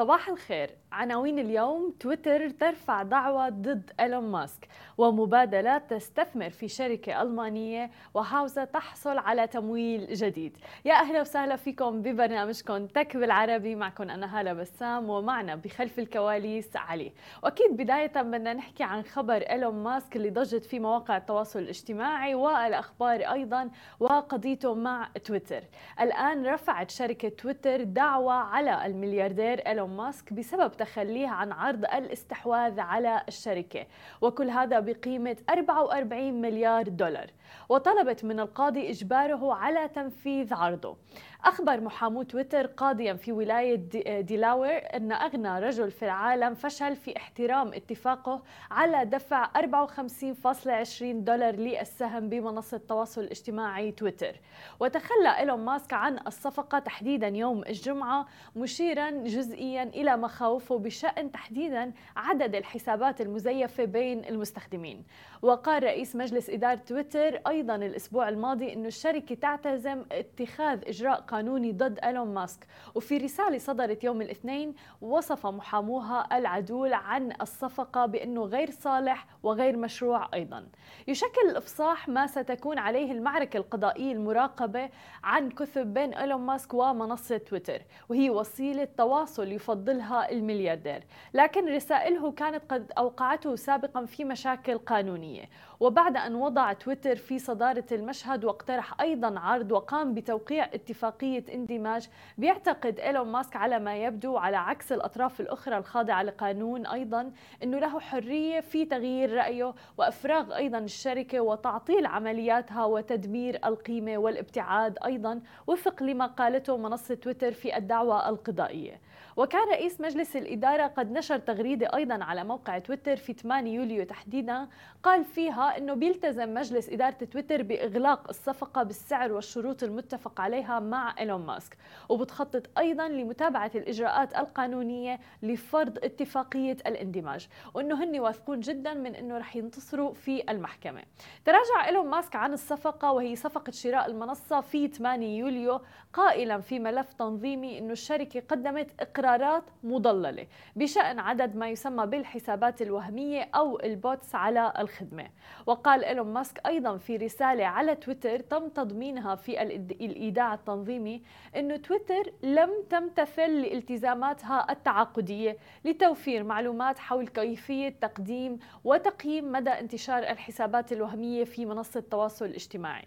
صباح الخير. عناوين اليوم تويتر ترفع دعوى ضد إيلون ماسك ومبادلات تستثمر في شركة ألمانية وهاوزة تحصل على تمويل جديد. يا أهلا وسهلا فيكم ببرنامجكم تك بالعربي. معكم أنا هالة بسام ومعنا بخلف الكواليس علي. وأكيد بداية بدنا نحكي عن خبر إيلون ماسك اللي ضجت في مواقع التواصل الاجتماعي والأخبار أيضا وقضيته مع تويتر. الآن رفعت شركة تويتر دعوى على الملياردير إيلون ماسك بسبب تخليه عن عرض الاستحواذ على الشركة. وكل هذا بقيمة 44 مليار دولار. وطلبت من القاضي إجباره على تنفيذ عرضه. أخبر محامو تويتر قاضيا في ولاية ديلاوير أن أغنى رجل في العالم فشل في احترام اتفاقه على دفع 54.20 دولار للسهم بمنصة التواصل الاجتماعي تويتر. وتخلى إيلون ماسك عن الصفقة تحديدا يوم الجمعة مشيرا جزئيا إلى مخاوفه بشأن تحديدا عدد الحسابات المزيفة بين المستخدمين. وقال رئيس مجلس إدارة تويتر أيضا الأسبوع الماضي أن الشركة تعتزم اتخاذ إجراء قانوني ضد إيلون ماسك. وفي رسالة صدرت يوم الاثنين وصف محاموها العدول عن الصفقة بأنه غير صالح وغير مشروع أيضا. يشكل الإفصاح ما ستكون عليه المعركة القضائية المراقبة عن كثب بين إيلون ماسك ومنصة تويتر وهي وسيلة تواصل يفضلها الملياردير. لكن رسائله كانت قد أوقعته سابقا في مشاكل قانونية. وبعد أن وضع تويتر في صدارة المشهد واقترح أيضا عرض وقام بتوقيع اتفاقية اندماج بيعتقد إيلون ماسك على ما يبدو على عكس الأطراف الأخرى الخاضعة لقانون أيضا أنه له حرية في تغيير رأيه وإفراغ أيضا الشركة وتعطيل عملياتها وتدمير القيمة والابتعاد أيضا وفق لما قالته منصة تويتر في الدعوة القضائية. وكان رئيس مجلس الإدارة قد نشر تغريدة أيضا على موقع تويتر في 8 يوليو تحديدا قال فيها أنه بيلتزم مجلس إدارة تويتر بإغلاق الصفقة بالسعر والشروط المتفق عليها مع إيلون ماسك. وبتخطط أيضا لمتابعة الإجراءات القانونية لفرض اتفاقية الاندماج وأنه هن واثقون جدا من أنه رح ينتصروا في المحكمة. تراجع إيلون ماسك عن الصفقة وهي صفقة شراء المنصة في 8 يوليو قائلا في ملف تنظيمي أنه الشركة قدمت إقرارات مضللة بشأن عدد ما يسمى بالحسابات الوهمية أو ال bots على الخدمة. وقال إيلون ماسك أيضا في رسالة على تويتر تم تضمينها في الإيداع التنظيمي أنه تويتر لم تمتثل لالتزاماتها التعاقدية لتوفير معلومات حول كيفية تقديم وتقييم مدى انتشار الحسابات الوهمية في منصة التواصل الاجتماعي.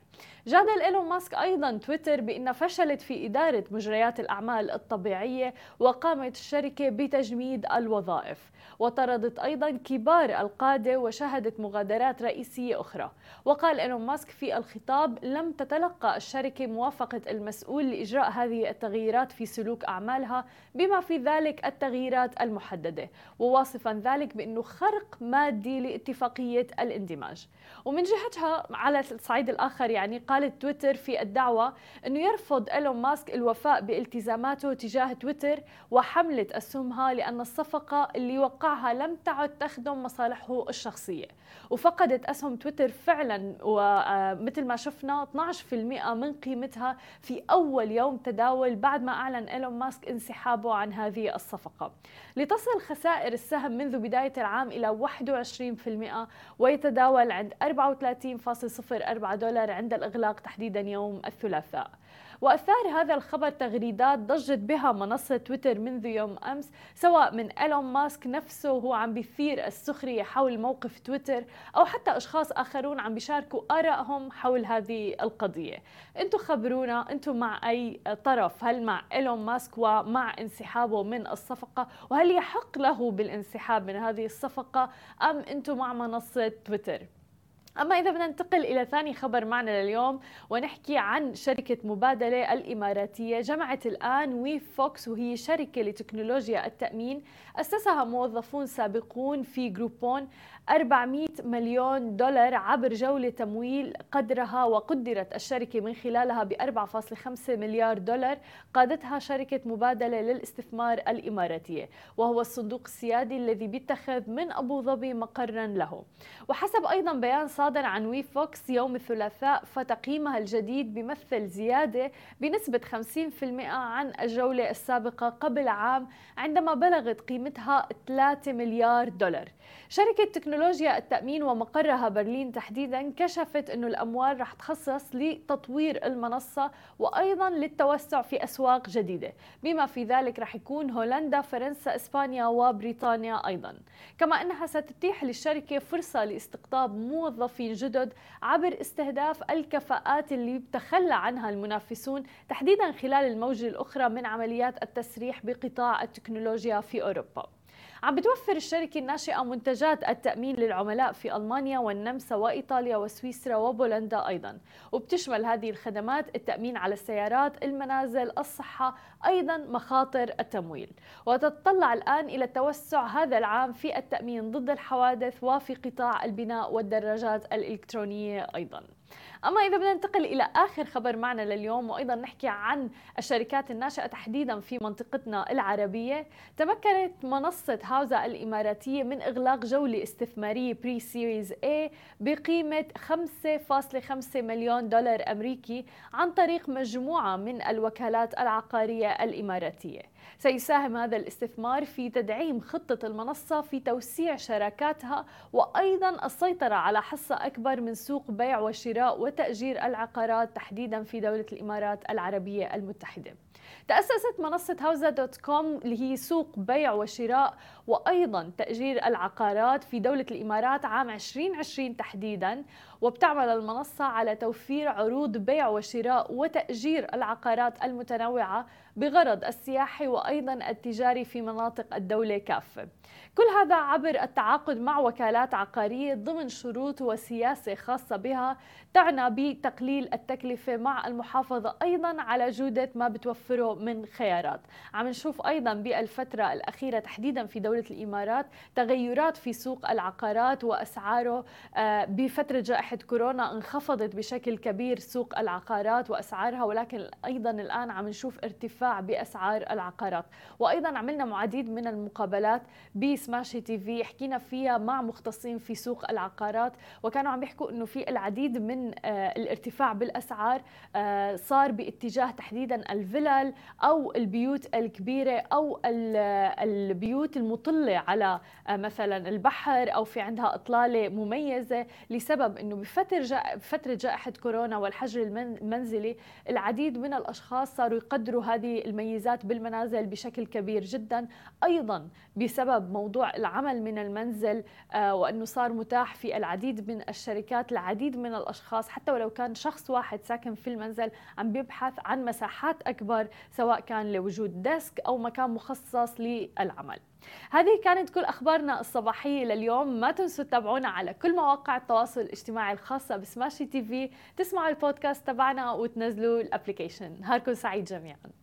جادل إيلون ماسك أيضا تويتر بأن فشلت في إدارة مجريات الأعمال الطبيعية وقامت الشركة بتجميد الوظائف. وطردت أيضا كبار القادة وشهدت مغادرات رئيسية أخرى. وقال إيلون ماسك في الخطاب لم تتلقى الشركة موافقة المسؤول لإجراء هذه التغييرات في سلوك أعمالها بما في ذلك التغييرات المحددة. وواصفا ذلك بأنه خرق مادي لاتفاقية الاندماج. ومن جهتها على الصعيد الآخر يعني قالت تويتر في الدعوة أنه يرفض إيلون ماسك الوفاء بالتزاماته تجاه تويتر وحملة أسهمها لأن الصفقة اللي وقعها لم تعد تخدم مصالحه الشخصية. وفقدت أسهم تويتر فعلا ومثل ما شفنا 12% من قيمتها في أول يوم تداول بعد ما أعلن إيلون ماسك انسحابه عن هذه الصفقة. لتصل خسائر السهم منذ بداية العام إلى 21% ويتداول عند 34.04 دولار عند الإغلاق تحديدا يوم الثلاثاء. وأثار هذا الخبر تغريدات ضجت بها منصة تويتر منذ يوم أمس سواء من إيلون ماسك نفسه وهو عم بيثير السخرية حول موقف تويتر أو حتى أشخاص آخرون عم بيشاركوا آرائهم حول هذه القضية. أنتم خبرونا أنتم مع أي طرف؟ هل مع إيلون ماسك ومع انسحابه من الصفقة؟ وهل يحق له بالانسحاب من هذه الصفقة؟ أم أنتم مع منصة تويتر؟ أما إذا بدنا ننتقل إلى ثاني خبر معنا لليوم ونحكي عن شركة مبادلة الإماراتية جمعت الآن wefox وهي شركة لتكنولوجيا التأمين. أسسها موظفون سابقون في Groupon 400 مليون دولار عبر جولة تمويل قدرها وقدرت الشركة من خلالها ب 4.5 مليار دولار قادتها شركة مبادلة للاستثمار الإماراتية وهو الصندوق السيادي الذي بيتخذ من أبو ظبي مقرا له. وحسب أيضا بيان صادر عن wefox يوم الثلاثاء فتقييمها الجديد بيمثل زيادة بنسبة 50% عن الجولة السابقة قبل عام عندما بلغت قيمتها 3 مليار دولار. شركة تكنولوجيا التأمين ومقرها برلين تحديدا كشفت أنه الأموال رح تخصص لتطوير المنصة وأيضا للتوسع في أسواق جديدة. بما في ذلك رح يكون هولندا فرنسا إسبانيا وبريطانيا أيضا. كما أنها ستتيح للشركة فرصة لاستقطاب موظفين جدد عبر استهداف الكفاءات اللي بتخلى عنها المنافسون تحديدا خلال الموجة الأخرى من عمليات التسريح بقطاع التكنولوجيا في أوروبا. عم بتوفر الشركة الناشئة منتجات التأمين للعملاء في ألمانيا والنمسا وإيطاليا وسويسرا وبولندا أيضا. وبتشمل هذه الخدمات التأمين على السيارات المنازل الصحة أيضا مخاطر التمويل. وتتطلع الآن إلى التوسع هذا العام في التأمين ضد الحوادث وفي قطاع البناء والدراجات الإلكترونية أيضا. أما إذا بدنا ننتقل إلى آخر خبر معنا لليوم وأيضا نحكي عن الشركات الناشئة تحديدا في منطقتنا العربية. تمكنت منصة هاوزا الإماراتية من إغلاق جولة استثمارية pre-series A بقيمة 5.5 مليون دولار أمريكي عن طريق مجموعة من الوكالات العقارية الإماراتية. سيساهم هذا الاستثمار في تدعيم خطة المنصة في توسيع شراكاتها وأيضا السيطرة على حصة أكبر من سوق بيع وشراء وتأجير العقارات تحديدا في دولة الإمارات العربية المتحدة. تأسست منصة هاوزا دوت كوم اللي هي سوق بيع وشراء وأيضا تأجير العقارات في دولة الإمارات عام 2020 تحديدا. وبتعمل المنصة على توفير عروض بيع وشراء وتأجير العقارات المتنوعة بغرض السياحي وأيضا التجاري في مناطق الدولة كافة كل هذا عبر التعاقد مع وكالات عقارية ضمن شروط وسياسة خاصة بها تعنى بتقليل التكلفة مع المحافظة أيضا على جودة ما بتوفره من خيارات. عم نشوف أيضا بالفترة الأخيرة تحديدا في دولة الإمارات تغيرات في سوق العقارات وأسعاره آه، بفترة جائحة كورونا انخفضت بشكل كبير سوق العقارات وأسعارها ولكن أيضا الآن عم نشوف ارتفاع بأسعار العقارات. وأيضا عملنا معديد من المقابلات بسماشي تي في حكينا فيها مع مختصين في سوق العقارات وكانوا عم يحكوا إنه في العديد من آه، الارتفاع بالأسعار آه، صار باتجاه تحديدا الفلل أو البيوت الكبيرة أو البيوت المطلة على آه، مثلا البحر أو في عندها إطلالة مميزة لسبب إنه بفتره بفترة جائحة كورونا والحجر المنزلي العديد من الأشخاص صاروا يقدروا هذه الميزات بالمنازل بشكل كبير جدا. أيضا بسبب موضوع العمل من المنزل آه، وأنه صار متاح في العديد من الشركات العديد من الأشخاص. حتى ولو كان شخص واحد ساكن في المنزل عم بيبحث عن مساحات أكبر سواء كان لوجود desk أو مكان مخصص للعمل. هذه كانت كل أخبارنا الصباحية لليوم. ما تنسوا تتابعونا على كل مواقع التواصل الاجتماعي الخاصة ب Smashi TV. تسمعوا البودكاست تبعنا وتنزلوا ال application نهاركم سعيد جميعا.